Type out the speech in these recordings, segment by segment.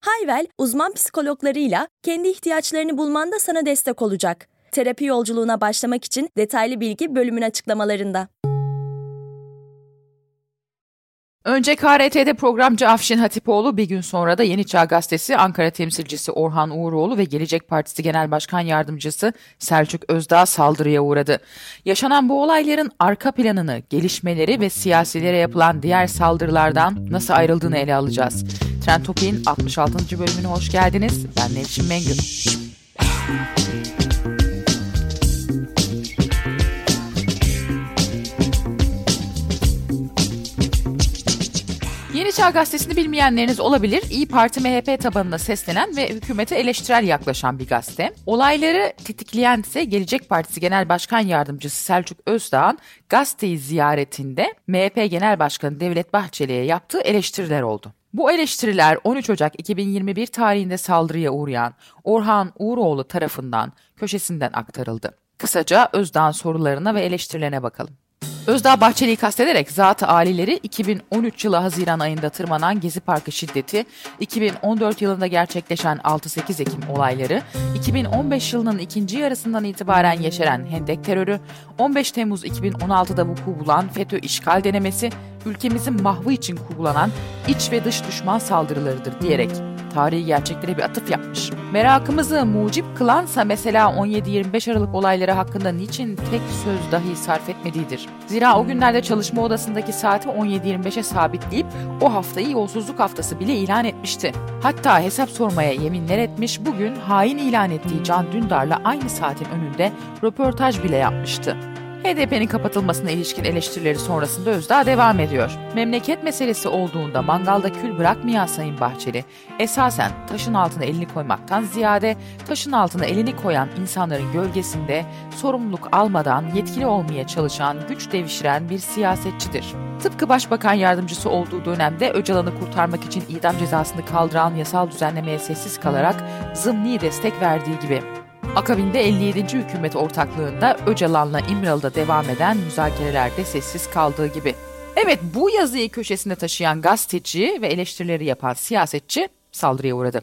Hayvel, uzman psikologlarıyla kendi ihtiyaçlarını bulmanda sana destek olacak. Terapi yolculuğuna başlamak için detaylı bilgi bölümün açıklamalarında. Önce KRT'de programcı Afşin Hatipoğlu bir gün sonra da Yeni Çağ Gazetesi Ankara temsilcisi Orhan Uğuroğlu ve Gelecek Partisi Genel Başkan Yardımcısı Selçuk Özdağ saldırıya uğradı. Yaşanan bu olayların arka planını, gelişmeleri ve siyasilere yapılan diğer saldırılardan nasıl ayrıldığını ele alacağız. Trend Topik'in 66. bölümüne hoş geldiniz. Ben Nevşin Mengü. Yeni Çağ Gazetesi'ni bilmeyenleriniz olabilir. İyi Parti MHP tabanına seslenen ve hükümete eleştirel yaklaşan bir gazete. Olayları tetikleyen ise Gelecek Partisi Genel Başkan Yardımcısı Selçuk Özdağ'ın gazeteyi ziyaretinde MHP Genel Başkanı Devlet Bahçeli'ye yaptığı eleştiriler oldu. Bu eleştiriler 13 Ocak 2021 tarihinde saldırıya uğrayan Orhan Uğuroğlu tarafından köşesinden aktarıldı. Kısaca Özdağ'ın sorularına ve eleştirilerine bakalım. Özdağ Bahçeli'yi kastederek zat alileri 2013 yılı Haziran ayında tırmanan Gezi Parkı şiddeti, 2014 yılında gerçekleşen 6-8 Ekim olayları, 2015 yılının ikinci yarısından itibaren yeşeren Hendek terörü, 15 Temmuz 2016'da vuku bulan FETÖ işgal denemesi, ülkemizin mahvı için kurgulanan iç ve dış düşman saldırılarıdır diyerek tarihi gerçeklere bir atıf yapmış. Merakımızı mucip kılansa mesela 17-25 Aralık olayları hakkında niçin tek söz dahi sarf etmediğidir. Zira o günlerde çalışma odasındaki saati 17-25'e sabitleyip o haftayı yolsuzluk haftası bile ilan etmişti. Hatta hesap sormaya yeminler etmiş bugün hain ilan ettiği Can Dündar'la aynı saatin önünde röportaj bile yapmıştı. HDP'nin kapatılmasına ilişkin eleştirileri sonrasında Özdağ devam ediyor. Memleket meselesi olduğunda mangalda kül bırakmayan Sayın Bahçeli, esasen taşın altına elini koymaktan ziyade taşın altına elini koyan insanların gölgesinde sorumluluk almadan yetkili olmaya çalışan, güç devşiren bir siyasetçidir. Tıpkı Başbakan Yardımcısı olduğu dönemde Öcalan'ı kurtarmak için idam cezasını kaldıran yasal düzenlemeye sessiz kalarak zımni destek verdiği gibi. Akabinde 57. hükümet ortaklığında Öcalan'la İmralı'da devam eden müzakerelerde sessiz kaldığı gibi. Evet bu yazıyı köşesinde taşıyan gazeteci ve eleştirileri yapan siyasetçi saldırıya uğradı.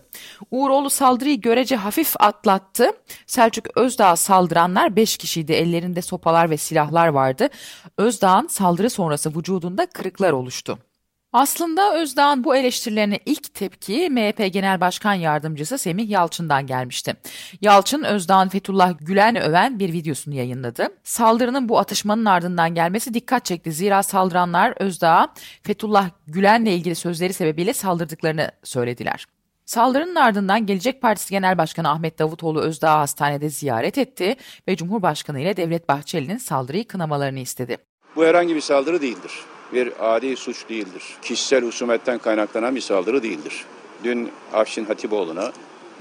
Uğuroğlu saldırıyı görece hafif atlattı. Selçuk Özdağ'a saldıranlar 5 kişiydi. Ellerinde sopalar ve silahlar vardı. Özdağ'ın saldırı sonrası vücudunda kırıklar oluştu. Aslında Özdağ'ın bu eleştirilerine ilk tepki MHP Genel Başkan Yardımcısı Semih Yalçın'dan gelmişti. Yalçın Özdağ'ın Fethullah Gülen öven bir videosunu yayınladı. Saldırının bu atışmanın ardından gelmesi dikkat çekti. Zira saldıranlar Özdağ'a Fethullah Gülen'le ilgili sözleri sebebiyle saldırdıklarını söylediler. Saldırının ardından Gelecek Partisi Genel Başkanı Ahmet Davutoğlu Özdağ hastanede ziyaret etti ve Cumhurbaşkanı ile Devlet Bahçeli'nin saldırıyı kınamalarını istedi. Bu herhangi bir saldırı değildir bir adi suç değildir. Kişisel husumetten kaynaklanan bir saldırı değildir. Dün Afşin Hatipoğlu'na,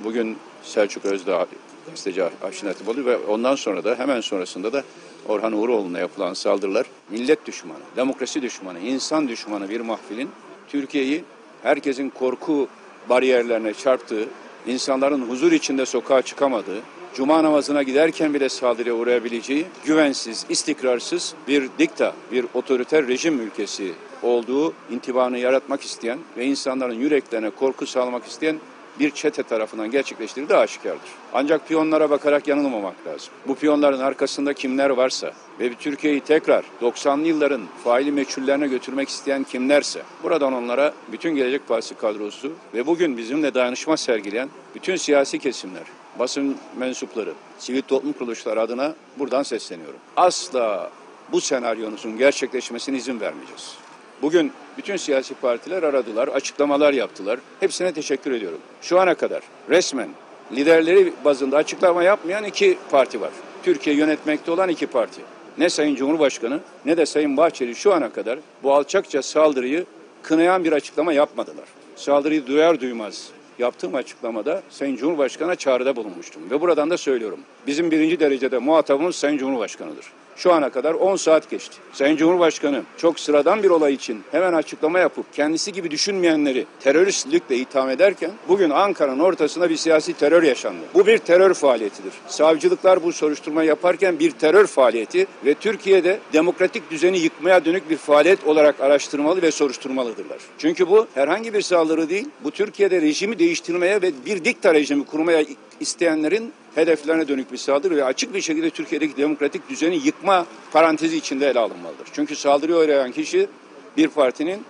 bugün Selçuk Özdağ, gazeteci Afşin Hatipoğlu ve ondan sonra da hemen sonrasında da Orhan Uğuroğlu'na yapılan saldırılar millet düşmanı, demokrasi düşmanı, insan düşmanı bir mahfilin Türkiye'yi herkesin korku bariyerlerine çarptığı, insanların huzur içinde sokağa çıkamadığı, cuma namazına giderken bile saldırıya uğrayabileceği güvensiz, istikrarsız bir dikta, bir otoriter rejim ülkesi olduğu intibanı yaratmak isteyen ve insanların yüreklerine korku salmak isteyen bir çete tarafından gerçekleştirildiği aşikardır. Ancak piyonlara bakarak yanılmamak lazım. Bu piyonların arkasında kimler varsa ve Türkiye'yi tekrar 90'lı yılların faili meçhullerine götürmek isteyen kimlerse buradan onlara bütün Gelecek Partisi kadrosu ve bugün bizimle dayanışma sergileyen bütün siyasi kesimler, basın mensupları, sivil toplum kuruluşları adına buradan sesleniyorum. Asla bu senaryonuzun gerçekleşmesine izin vermeyeceğiz. Bugün bütün siyasi partiler aradılar, açıklamalar yaptılar. Hepsine teşekkür ediyorum. Şu ana kadar resmen liderleri bazında açıklama yapmayan iki parti var. Türkiye yönetmekte olan iki parti. Ne Sayın Cumhurbaşkanı ne de Sayın Bahçeli şu ana kadar bu alçakça saldırıyı kınayan bir açıklama yapmadılar. Saldırıyı duyar duymaz yaptığım açıklamada Sayın Cumhurbaşkanı'na çağrıda bulunmuştum. Ve buradan da söylüyorum. Bizim birinci derecede muhatabımız Sayın Cumhurbaşkanı'dır. Şu ana kadar 10 saat geçti. Sayın Cumhurbaşkanı çok sıradan bir olay için hemen açıklama yapıp kendisi gibi düşünmeyenleri teröristlikle itham ederken bugün Ankara'nın ortasında bir siyasi terör yaşandı. Bu bir terör faaliyetidir. Savcılıklar bu soruşturma yaparken bir terör faaliyeti ve Türkiye'de demokratik düzeni yıkmaya dönük bir faaliyet olarak araştırmalı ve soruşturmalıdırlar. Çünkü bu herhangi bir saldırı değil, bu Türkiye'de rejimi değiştirmeye ve bir dikta rejimi kurmaya isteyenlerin hedeflerine dönük bir saldırı ve açık bir şekilde Türkiye'deki demokratik düzeni yıkma parantezi içinde ele alınmalıdır. Çünkü saldırıya uğrayan kişi bir partinin,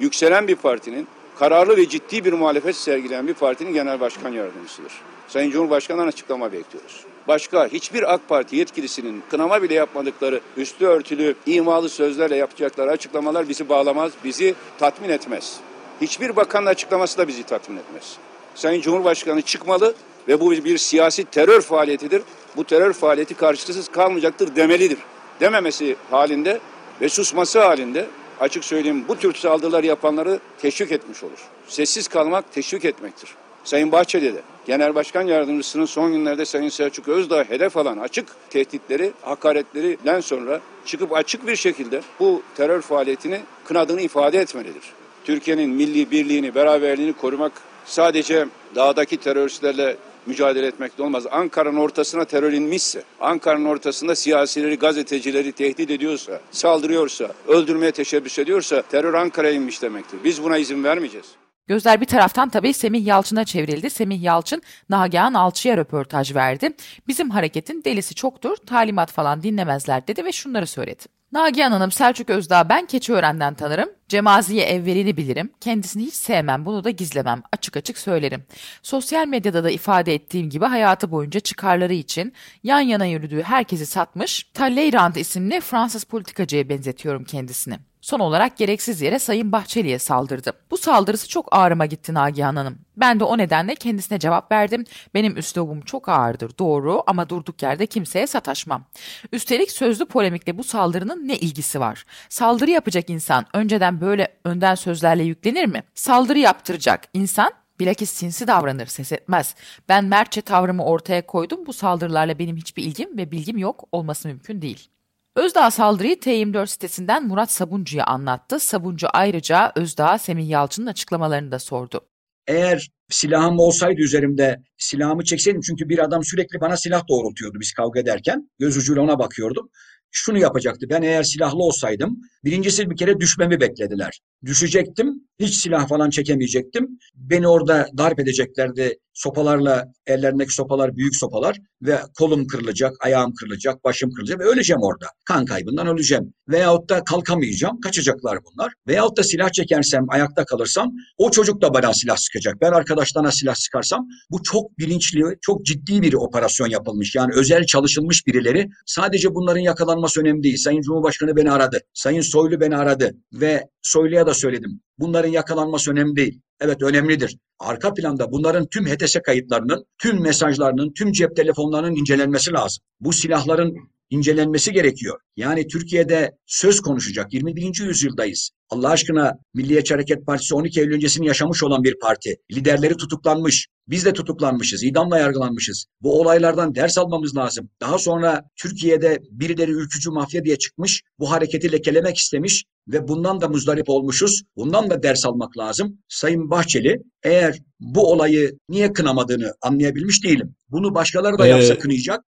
yükselen bir partinin, kararlı ve ciddi bir muhalefet sergileyen bir partinin genel başkan yardımcısıdır. Sayın Cumhurbaşkanı'ndan açıklama bekliyoruz. Başka hiçbir AK Parti yetkilisinin kınama bile yapmadıkları üstü örtülü, imalı sözlerle yapacakları açıklamalar bizi bağlamaz, bizi tatmin etmez. Hiçbir bakanın açıklaması da bizi tatmin etmez. Sayın Cumhurbaşkanı çıkmalı ve bu bir siyasi terör faaliyetidir. Bu terör faaliyeti karşılıksız kalmayacaktır demelidir. Dememesi halinde ve susması halinde açık söyleyeyim bu tür saldırılar yapanları teşvik etmiş olur. Sessiz kalmak teşvik etmektir. Sayın Bahçeli de Genel Başkan Yardımcısının son günlerde Sayın Selçuk Özdağ hedef alan açık tehditleri, hakaretlerinden sonra çıkıp açık bir şekilde bu terör faaliyetini kınadığını ifade etmelidir. Türkiye'nin milli birliğini, beraberliğini korumak sadece dağdaki teröristlerle mücadele etmekte olmaz. Ankara'nın ortasına terör inmişse, Ankara'nın ortasında siyasileri, gazetecileri tehdit ediyorsa, saldırıyorsa, öldürmeye teşebbüs ediyorsa terör Ankara'ya inmiş demektir. Biz buna izin vermeyeceğiz. Gözler bir taraftan tabii Semih Yalçın'a çevrildi. Semih Yalçın Nagihan Alçı'ya röportaj verdi. Bizim hareketin delisi çoktur, talimat falan dinlemezler dedi ve şunları söyledi. Nagihan Hanım Selçuk Özdağ ben Keçiören'den tanırım. Cemaziye evvelini bilirim. Kendisini hiç sevmem bunu da gizlemem. Açık açık söylerim. Sosyal medyada da ifade ettiğim gibi hayatı boyunca çıkarları için yan yana yürüdüğü herkesi satmış Talleyrand isimli Fransız politikacıya benzetiyorum kendisini. Son olarak gereksiz yere Sayın Bahçeli'ye saldırdı. Bu saldırısı çok ağrıma gitti Nagihan Hanım. Ben de o nedenle kendisine cevap verdim. Benim üslubum çok ağırdır doğru ama durduk yerde kimseye sataşmam. Üstelik sözlü polemikle bu saldırının ne ilgisi var? Saldırı yapacak insan önceden böyle önden sözlerle yüklenir mi? Saldırı yaptıracak insan Bilakis sinsi davranır, ses etmez. Ben mertçe tavrımı ortaya koydum. Bu saldırılarla benim hiçbir ilgim ve bilgim yok. Olması mümkün değil. Özdağ saldırıyı T24 sitesinden Murat Sabuncu'ya anlattı. Sabuncu ayrıca Özdağ Semih Yalçın'ın açıklamalarını da sordu. Eğer silahım olsaydı üzerimde silahımı çekseydim çünkü bir adam sürekli bana silah doğrultuyordu biz kavga ederken. Göz ucuyla ona bakıyordum. Şunu yapacaktı. Ben eğer silahlı olsaydım birincisi bir kere düşmemi beklediler. Düşecektim. Hiç silah falan çekemeyecektim. Beni orada darp edeceklerdi. Sopalarla ellerindeki sopalar büyük sopalar ve kolum kırılacak, ayağım kırılacak, başım kırılacak ve öleceğim orada. Kan kaybından öleceğim. Veyahut da kalkamayacağım, kaçacaklar bunlar. Veyahut da silah çekersem, ayakta kalırsam o çocuk da bana silah sıkacak. Ben arkadaşlarına silah sıkarsam bu çok bilinçli, çok ciddi bir operasyon yapılmış. Yani özel çalışılmış birileri. Sadece bunların yakalanması önemli değil. Sayın Cumhurbaşkanı beni aradı. Sayın Soylu beni aradı ve Soylu'ya da söyledim. Bunların yakalanması önemli değil. Evet önemlidir. Arka planda bunların tüm HTS kayıtlarının, tüm mesajlarının, tüm cep telefonlarının incelenmesi lazım. Bu silahların incelenmesi gerekiyor. Yani Türkiye'de söz konuşacak 21. yüzyıldayız. Allah aşkına Milliyetçi Hareket Partisi 12 Eylül öncesini yaşamış olan bir parti. Liderleri tutuklanmış. Biz de tutuklanmışız, idamla yargılanmışız. Bu olaylardan ders almamız lazım. Daha sonra Türkiye'de birileri ülkücü mafya diye çıkmış, bu hareketi lekelemek istemiş ve bundan da muzdarip olmuşuz. Bundan da ders almak lazım. Sayın Bahçeli eğer bu olayı niye kınamadığını anlayabilmiş değilim. Bunu başkaları da yapsa ee, kınayacak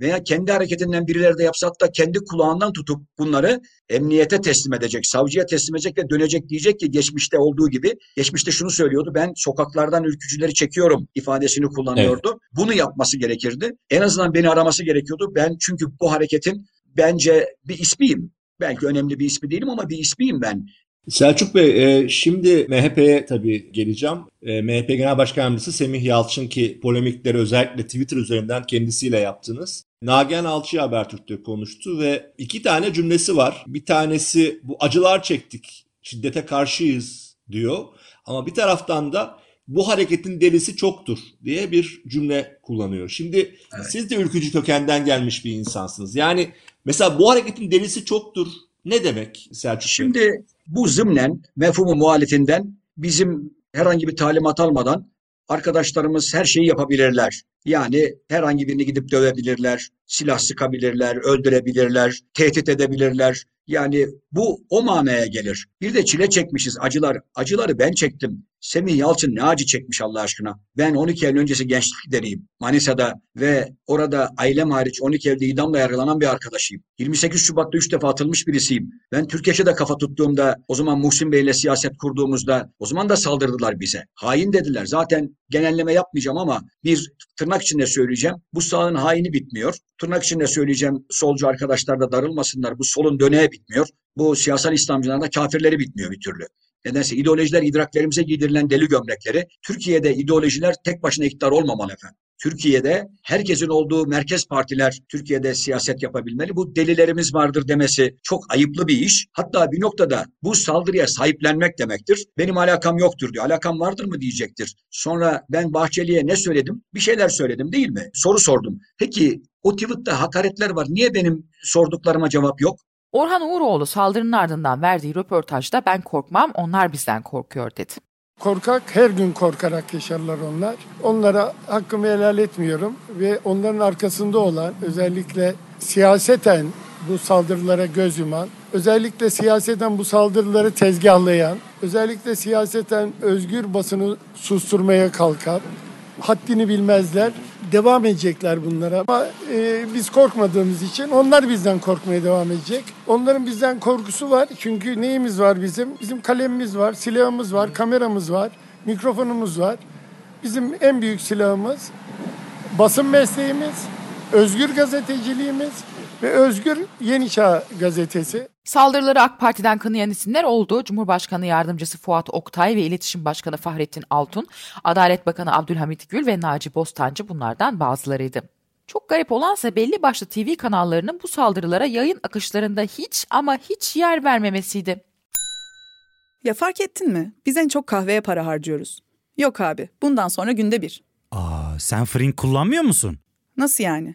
veya kendi hareketinden birileri de yapsa hatta kendi kulağından tutup bunları emniyete teslim edecek, savcıya teslim edecek ve dönecek diyecek ki geçmişte olduğu gibi geçmişte şunu söylüyordu ben sokaklardan ülkücüleri çekiyorum ifadesini kullanıyordu. Evet. Bunu yapması gerekirdi. En azından beni araması gerekiyordu. Ben çünkü bu hareketin bence bir ismiyim. Belki önemli bir ismi değilim ama bir ismiyim ben. Selçuk Bey, e, şimdi MHP'ye tabii geleceğim. E, MHP Genel Başkan Yardımcısı Semih Yalçın ki polemikleri özellikle Twitter üzerinden kendisiyle yaptınız. Nagihan Alçı Habertürk'te konuştu ve iki tane cümlesi var. Bir tanesi bu acılar çektik, şiddete karşıyız diyor. Ama bir taraftan da bu hareketin delisi çoktur diye bir cümle kullanıyor. Şimdi evet. siz de ülkücü kökenden gelmiş bir insansınız. Yani mesela bu hareketin delisi çoktur ne demek Selçuk Şimdi Bey? bu zımnen mefhumu muhalifinden bizim herhangi bir talimat almadan arkadaşlarımız her şeyi yapabilirler. Yani herhangi birini gidip dövebilirler, silah sıkabilirler, öldürebilirler, tehdit edebilirler. Yani bu o manaya gelir. Bir de çile çekmişiz acılar. Acıları ben çektim. Semih Yalçın ne acı çekmiş Allah aşkına. Ben 12 Eylül öncesi gençlik lideriyim. Manisa'da ve orada ailem hariç 12 Eylül'de idamla yargılanan bir arkadaşıyım. 28 Şubat'ta 3 defa atılmış birisiyim. Ben Türkeş'e de kafa tuttuğumda, o zaman Muhsin Bey'le siyaset kurduğumuzda o zaman da saldırdılar bize. Hain dediler. Zaten genelleme yapmayacağım ama bir tırnak içinde söyleyeceğim. Bu sağın haini bitmiyor. Tırnak içinde söyleyeceğim solcu arkadaşlar da darılmasınlar. Bu solun döneği bitmiyor. Bu siyasal İslamcıların da kafirleri bitmiyor bir türlü. Nedense ideolojiler idraklerimize giydirilen deli gömlekleri. Türkiye'de ideolojiler tek başına iktidar olmamalı efendim. Türkiye'de herkesin olduğu merkez partiler Türkiye'de siyaset yapabilmeli. Bu delilerimiz vardır demesi çok ayıplı bir iş. Hatta bir noktada bu saldırıya sahiplenmek demektir. Benim alakam yoktur diyor. Alakam vardır mı diyecektir. Sonra ben Bahçeli'ye ne söyledim? Bir şeyler söyledim değil mi? Soru sordum. Peki o tweette hakaretler var. Niye benim sorduklarıma cevap yok? Orhan Uğuroğlu saldırının ardından verdiği röportajda ben korkmam onlar bizden korkuyor dedi. Korkak her gün korkarak yaşarlar onlar. Onlara hakkımı helal etmiyorum ve onların arkasında olan özellikle siyaseten bu saldırılara göz yuman, özellikle siyaseten bu saldırıları tezgahlayan, özellikle siyaseten özgür basını susturmaya kalkan, haddini bilmezler. Devam edecekler bunlara ama e, biz korkmadığımız için onlar bizden korkmaya devam edecek. Onların bizden korkusu var çünkü neyimiz var bizim? Bizim kalemimiz var, silahımız var, kameramız var, mikrofonumuz var. Bizim en büyük silahımız basın mesleğimiz, özgür gazeteciliğimiz ve Özgür Yeni Çağ gazetesi. Saldırıları AK Parti'den kınayan isimler oldu. Cumhurbaşkanı Yardımcısı Fuat Oktay ve İletişim Başkanı Fahrettin Altun, Adalet Bakanı Abdülhamit Gül ve Naci Bostancı bunlardan bazılarıydı. Çok garip olansa belli başlı TV kanallarının bu saldırılara yayın akışlarında hiç ama hiç yer vermemesiydi. Ya fark ettin mi? Biz en çok kahveye para harcıyoruz. Yok abi, bundan sonra günde bir. Aa, sen Frink kullanmıyor musun? Nasıl yani?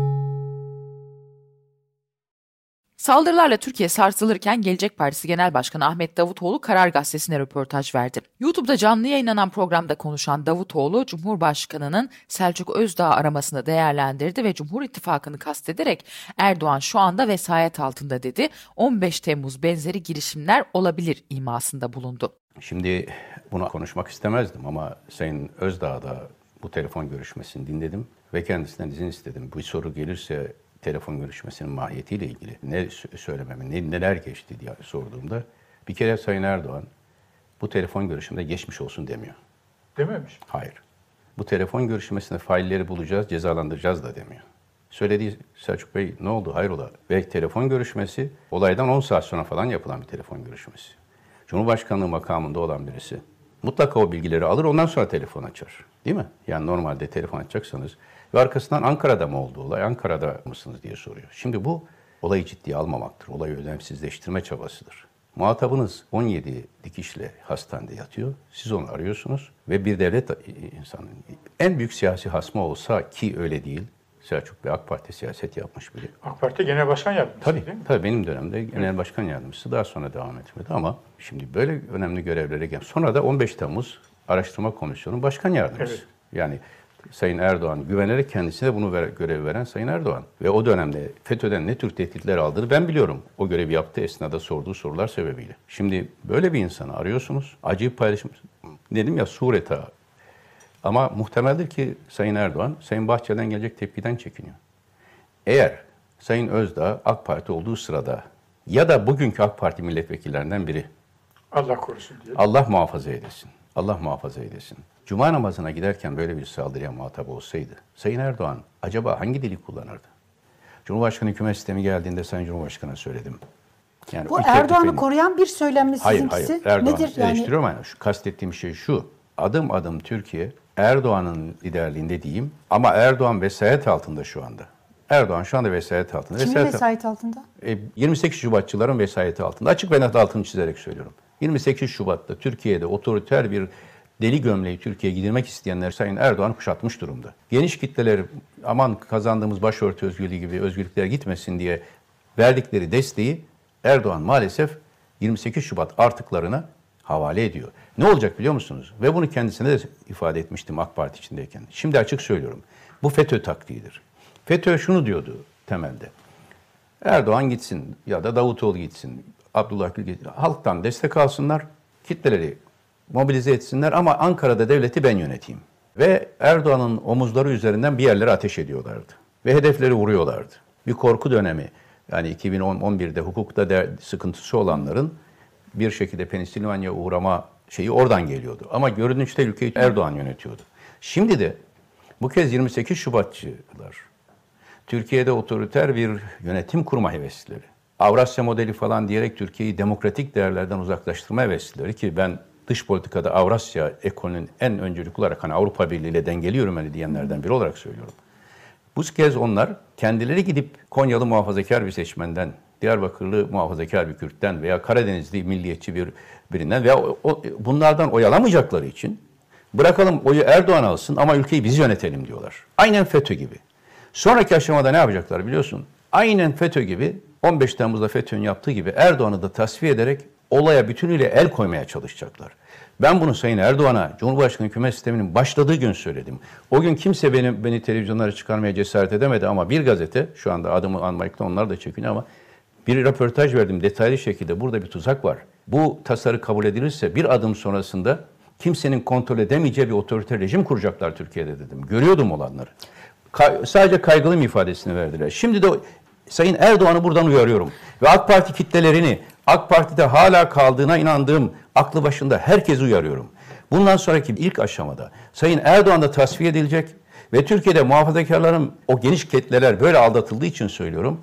Saldırılarla Türkiye sarsılırken Gelecek Partisi Genel Başkanı Ahmet Davutoğlu Karar Gazetesi'ne röportaj verdi. YouTube'da canlı yayınlanan programda konuşan Davutoğlu, Cumhurbaşkanı'nın Selçuk Özdağ aramasını değerlendirdi ve Cumhur İttifakı'nı kastederek Erdoğan şu anda vesayet altında dedi. 15 Temmuz benzeri girişimler olabilir imasında bulundu. Şimdi bunu konuşmak istemezdim ama Sayın Özdağ'da bu telefon görüşmesini dinledim ve kendisinden izin istedim. Bu soru gelirse telefon görüşmesinin mahiyetiyle ilgili ne söylememi, ne, neler geçti diye sorduğumda bir kere Sayın Erdoğan bu telefon görüşmede geçmiş olsun demiyor. Dememiş. Hayır. Bu telefon görüşmesinde failleri bulacağız, cezalandıracağız da demiyor. Söylediği Selçuk Bey ne oldu hayrola? Ve telefon görüşmesi olaydan 10 saat sonra falan yapılan bir telefon görüşmesi. Cumhurbaşkanlığı makamında olan birisi mutlaka o bilgileri alır ondan sonra telefon açar. Değil mi? Yani normalde telefon açacaksanız ve arkasından Ankara'da mı oldu olay, Ankara'da mısınız diye soruyor. Şimdi bu olayı ciddiye almamaktır. Olayı önemsizleştirme çabasıdır. Muhatabınız 17 dikişle hastanede yatıyor. Siz onu arıyorsunuz ve bir devlet insanı en büyük siyasi hasma olsa ki öyle değil. Selçuk Bey AK Parti siyaset yapmış biri. AK Parti Genel Başkan Yardımcısı tabii, değil mi? Tabii benim dönemde Genel Başkan Yardımcısı daha sonra devam etmedi ama şimdi böyle önemli görevlere gel. Sonra da 15 Temmuz Araştırma Komisyonu Başkan Yardımcısı. Evet. Yani Sayın Erdoğan güvenerek kendisine bunu ver, görev veren Sayın Erdoğan. Ve o dönemde FETÖ'den ne tür tehditler aldığını ben biliyorum. O görevi yaptığı esnada sorduğu sorular sebebiyle. Şimdi böyle bir insanı arıyorsunuz. Acıyı paylaşım. Dedim ya sureta. Ama muhtemeldir ki Sayın Erdoğan, Sayın Bahçeli'den gelecek tepkiden çekiniyor. Eğer Sayın Özdağ AK Parti olduğu sırada ya da bugünkü AK Parti milletvekillerinden biri Allah korusun diye. Allah muhafaza eylesin. Allah muhafaza eylesin. Cuma namazına giderken böyle bir saldırıya muhatap olsaydı, Sayın Erdoğan acaba hangi dili kullanırdı? Cumhurbaşkanı hükümet sistemi geldiğinde Sayın Cumhurbaşkanı'na söyledim. Yani bu Erdoğan'ı koruyan bir söylem mi hayır, sizinkisi? Hayır, Erdoğan Nedir yani? eleştiriyorum yani. Şu, kastettiğim şey şu. Adım adım Türkiye Erdoğan'ın liderliğinde diyeyim ama Erdoğan vesayet altında şu anda. Erdoğan şu anda vesayet altında. Kimin vesayet, vesayet altında? E, 28 Şubatçıların vesayeti altında. Açık ve net altını çizerek söylüyorum. 28 Şubat'ta Türkiye'de otoriter bir deli gömleği Türkiye'ye gidilmek isteyenler Sayın Erdoğan kuşatmış durumda. Geniş kitleler aman kazandığımız başörtü özgürlüğü gibi özgürlükler gitmesin diye verdikleri desteği Erdoğan maalesef 28 Şubat artıklarına havale ediyor. Ne olacak biliyor musunuz? Ve bunu kendisine de ifade etmiştim AK Parti içindeyken. Şimdi açık söylüyorum. Bu FETÖ taktiğidir. FETÖ şunu diyordu temelde. Erdoğan gitsin ya da Davutoğlu gitsin, Abdullah Gül gitsin. Halktan destek alsınlar, kitleleri mobilize etsinler ama Ankara'da devleti ben yöneteyim. Ve Erdoğan'ın omuzları üzerinden bir yerlere ateş ediyorlardı. Ve hedefleri vuruyorlardı. Bir korku dönemi, yani 2011'de hukukta de sıkıntısı olanların bir şekilde Pensilvanya uğrama şeyi oradan geliyordu. Ama görünüşte ülkeyi Erdoğan yönetiyordu. Şimdi de bu kez 28 Şubatçılar Türkiye'de otoriter bir yönetim kurma heveslileri. Avrasya modeli falan diyerek Türkiye'yi demokratik değerlerden uzaklaştırma heveslileri ki ben dış politikada Avrasya ekolünün en öncelikli olarak hani Avrupa Birliği ile dengeliyorum hani diyenlerden biri olarak söylüyorum. Bu kez onlar kendileri gidip Konyalı muhafazakar bir seçmenden, Diyarbakırlı muhafazakar bir Kürt'ten veya Karadenizli milliyetçi bir birinden veya o, o, bunlardan oy alamayacakları için bırakalım oyu Erdoğan alsın ama ülkeyi biz yönetelim diyorlar. Aynen FETÖ gibi. Sonraki aşamada ne yapacaklar biliyorsun? Aynen FETÖ gibi 15 Temmuz'da FETÖ'nün yaptığı gibi Erdoğan'ı da tasfiye ederek olaya bütünüyle el koymaya çalışacaklar. Ben bunu Sayın Erdoğan'a Cumhurbaşkanı hükümet sisteminin başladığı gün söyledim. O gün kimse beni, beni televizyonlara çıkarmaya cesaret edemedi ama bir gazete, şu anda adımı anmakta onlar da çekiniyor ama bir röportaj verdim detaylı şekilde burada bir tuzak var. Bu tasarı kabul edilirse bir adım sonrasında kimsenin kontrol edemeyeceği bir otoriter rejim kuracaklar Türkiye'de dedim. Görüyordum olanları. Ka- sadece kaygılıyım ifadesini verdiler. Şimdi de Sayın Erdoğan'ı buradan uyarıyorum. Ve AK Parti kitlelerini, AK Parti'de hala kaldığına inandığım aklı başında herkesi uyarıyorum. Bundan sonraki ilk aşamada Sayın Erdoğan da tasfiye edilecek ve Türkiye'de muhafazakarların o geniş kitleler böyle aldatıldığı için söylüyorum.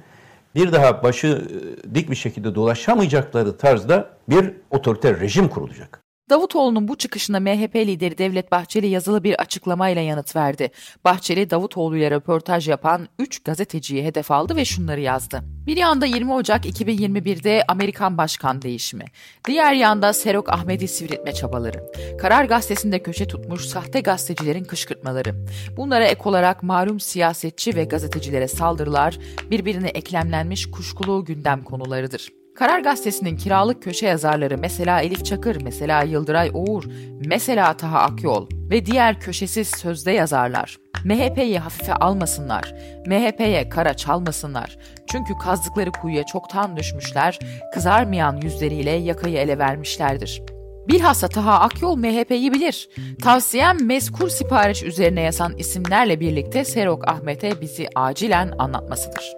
Bir daha başı dik bir şekilde dolaşamayacakları tarzda bir otoriter rejim kurulacak. Davutoğlu'nun bu çıkışına MHP lideri Devlet Bahçeli yazılı bir açıklamayla yanıt verdi. Bahçeli Davutoğlu röportaj yapan 3 gazeteciyi hedef aldı ve şunları yazdı. Bir yanda 20 Ocak 2021'de Amerikan başkan değişimi, diğer yanda Serok Ahmet'i sivriltme çabaları, Karar Gazetesi'nde köşe tutmuş sahte gazetecilerin kışkırtmaları. Bunlara ek olarak malum siyasetçi ve gazetecilere saldırılar birbirine eklemlenmiş kuşkulu gündem konularıdır. Karar Gazetesi'nin kiralık köşe yazarları mesela Elif Çakır, mesela Yıldıray Oğur, mesela Taha Akyol ve diğer köşesiz sözde yazarlar. MHP'yi hafife almasınlar, MHP'ye kara çalmasınlar. Çünkü kazdıkları kuyuya çoktan düşmüşler, kızarmayan yüzleriyle yakayı ele vermişlerdir. Bilhassa Taha Akyol MHP'yi bilir. Tavsiyem mezkur sipariş üzerine yasan isimlerle birlikte Serok Ahmet'e bizi acilen anlatmasıdır.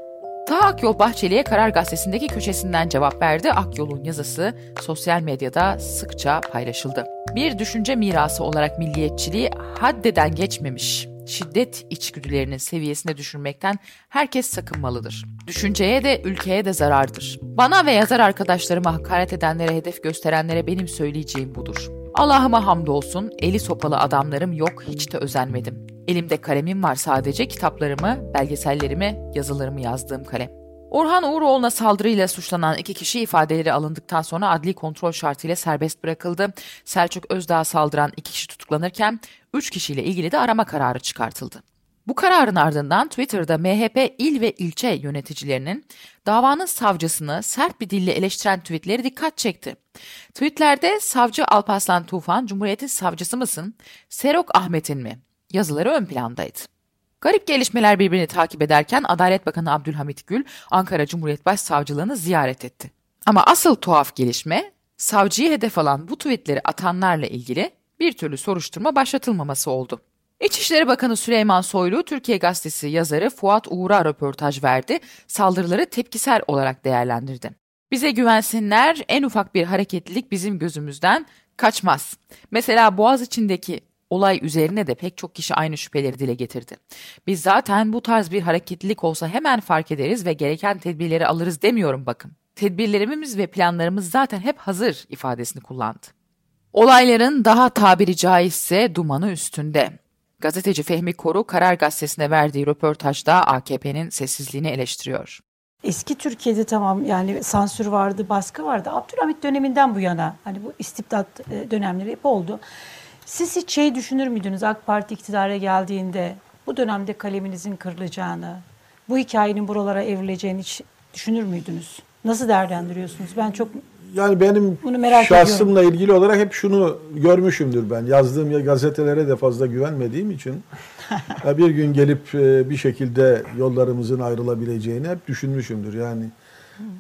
Taha Akyol Bahçeli'ye Karar Gazetesi'ndeki köşesinden cevap verdi. Akyol'un yazısı sosyal medyada sıkça paylaşıldı. Bir düşünce mirası olarak milliyetçiliği haddeden geçmemiş şiddet içgüdülerinin seviyesine düşürmekten herkes sakınmalıdır. Düşünceye de ülkeye de zarardır. Bana ve yazar arkadaşlarıma hakaret edenlere hedef gösterenlere benim söyleyeceğim budur. Allah'ıma hamdolsun eli sopalı adamlarım yok hiç de özenmedim. Elimde kalemim var sadece kitaplarımı, belgesellerimi, yazılarımı yazdığım kalem. Orhan Uğuroğlu'na saldırıyla suçlanan iki kişi ifadeleri alındıktan sonra adli kontrol şartıyla serbest bırakıldı. Selçuk Özdağ'a saldıran iki kişi tutuklanırken üç kişiyle ilgili de arama kararı çıkartıldı. Bu kararın ardından Twitter'da MHP il ve ilçe yöneticilerinin davanın savcısını sert bir dille eleştiren tweetleri dikkat çekti. Tweetlerde savcı Alparslan Tufan, Cumhuriyet'in savcısı mısın? Serok Ahmet'in mi? Yazıları ön plandaydı. Garip gelişmeler birbirini takip ederken Adalet Bakanı Abdülhamit Gül Ankara Cumhuriyet Başsavcılığını ziyaret etti. Ama asıl tuhaf gelişme savcıyı hedef alan bu tweetleri atanlarla ilgili bir türlü soruşturma başlatılmaması oldu. İçişleri Bakanı Süleyman Soylu, Türkiye Gazetesi yazarı Fuat Uğur'a röportaj verdi, saldırıları tepkisel olarak değerlendirdi. Bize güvensinler en ufak bir hareketlilik bizim gözümüzden kaçmaz. Mesela Boğaz içindeki olay üzerine de pek çok kişi aynı şüpheleri dile getirdi. Biz zaten bu tarz bir hareketlilik olsa hemen fark ederiz ve gereken tedbirleri alırız demiyorum bakın. Tedbirlerimiz ve planlarımız zaten hep hazır ifadesini kullandı. Olayların daha tabiri caizse dumanı üstünde. Gazeteci Fehmi Koru Karar Gazetesi'ne verdiği röportajda AKP'nin sessizliğini eleştiriyor. Eski Türkiye'de tamam yani sansür vardı, baskı vardı. Abdülhamit döneminden bu yana hani bu istibdat e, dönemleri hep oldu. Siz hiç şey düşünür müydünüz AK Parti iktidara geldiğinde bu dönemde kaleminizin kırılacağını, bu hikayenin buralara evrileceğini hiç düşünür müydünüz? Nasıl değerlendiriyorsunuz? Ben çok yani benim bunu merak şahsımla ediyorum. ilgili olarak hep şunu görmüşümdür ben. Yazdığım ya gazetelere de fazla güvenmediğim için bir gün gelip e, bir şekilde yollarımızın ayrılabileceğini hep düşünmüşümdür. Yani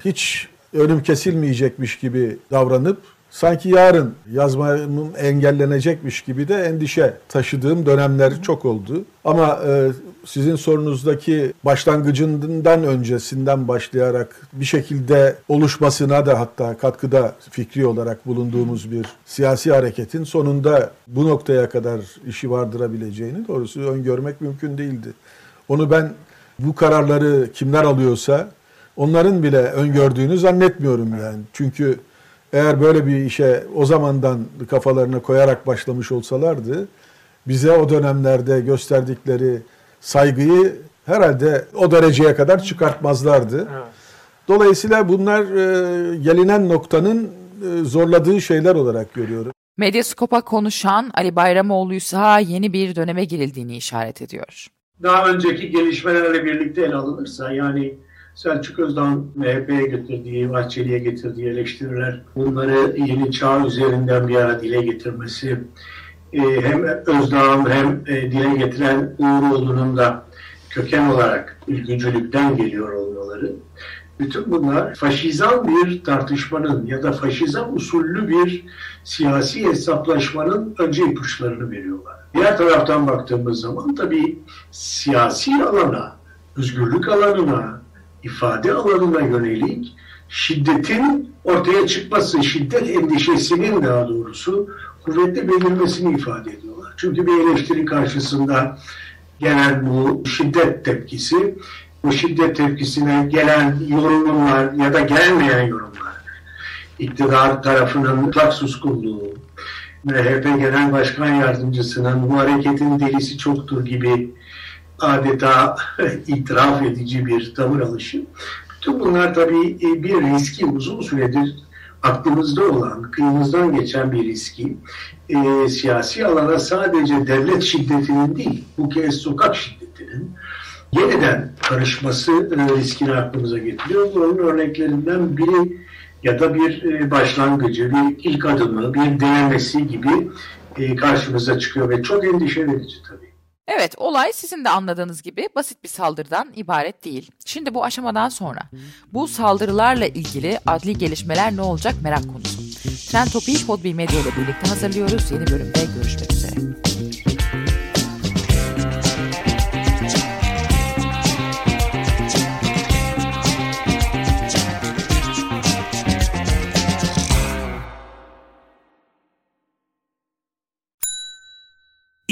hiç önüm kesilmeyecekmiş gibi davranıp sanki yarın yazmamın engellenecekmiş gibi de endişe taşıdığım dönemler çok oldu. Ama e, sizin sorunuzdaki başlangıcından öncesinden başlayarak bir şekilde oluşmasına da hatta katkıda fikri olarak bulunduğumuz bir siyasi hareketin sonunda bu noktaya kadar işi vardırabileceğini doğrusu öngörmek mümkün değildi. Onu ben bu kararları kimler alıyorsa onların bile öngördüğünü zannetmiyorum yani. Çünkü eğer böyle bir işe o zamandan kafalarına koyarak başlamış olsalardı bize o dönemlerde gösterdikleri saygıyı herhalde o dereceye kadar çıkartmazlardı. Dolayısıyla bunlar e, gelinen noktanın e, zorladığı şeyler olarak görüyorum. Medyaskop'a konuşan Ali Bayramoğlu ise yeni bir döneme girildiğini işaret ediyor. Daha önceki gelişmelerle birlikte ele alınırsa yani Selçuk Özdağ'ın MHP'ye getirdiği, Bahçeli'ye getirdiği eleştiriler, bunları yeni çağ üzerinden bir ara dile getirmesi, e, hem Özdağ'ın hem e, dile getiren Uğuroğlu'nun da köken olarak ülkücülükten geliyor olmaları, bütün bunlar faşizan bir tartışmanın ya da faşizan usullü bir siyasi hesaplaşmanın önce ipuçlarını veriyorlar. Diğer taraftan baktığımız zaman tabii siyasi alana, özgürlük alanına, ifade alanına yönelik şiddetin ortaya çıkması, şiddet endişesinin daha doğrusu kuvvetli belirmesini ifade ediyorlar. Çünkü bir eleştiri karşısında gelen bu şiddet tepkisi, bu şiddet tepkisine gelen yorumlar ya da gelmeyen yorumlar, iktidar tarafının mutlak suskunluğu, MHP Genel Başkan Yardımcısının bu hareketin delisi çoktur gibi adeta itiraf edici bir tavır alışı. Bütün bunlar tabii e, bir riski uzun süredir aklımızda olan, kıyımızdan geçen bir riski e, siyasi alana sadece devlet şiddetinin değil, bu kez sokak şiddetinin yeniden karışması e, riskini aklımıza getiriyor. Bunun örneklerinden biri ya da bir e, başlangıcı, bir ilk adımı, bir denemesi gibi e, karşımıza çıkıyor ve çok endişe verici tabii. Evet, olay sizin de anladığınız gibi basit bir saldırıdan ibaret değil. Şimdi bu aşamadan sonra bu saldırılarla ilgili adli gelişmeler ne olacak merak konusu. Trend Topi'yi Podbi Medya ile birlikte hazırlıyoruz. Yeni bölümde görüşmek üzere.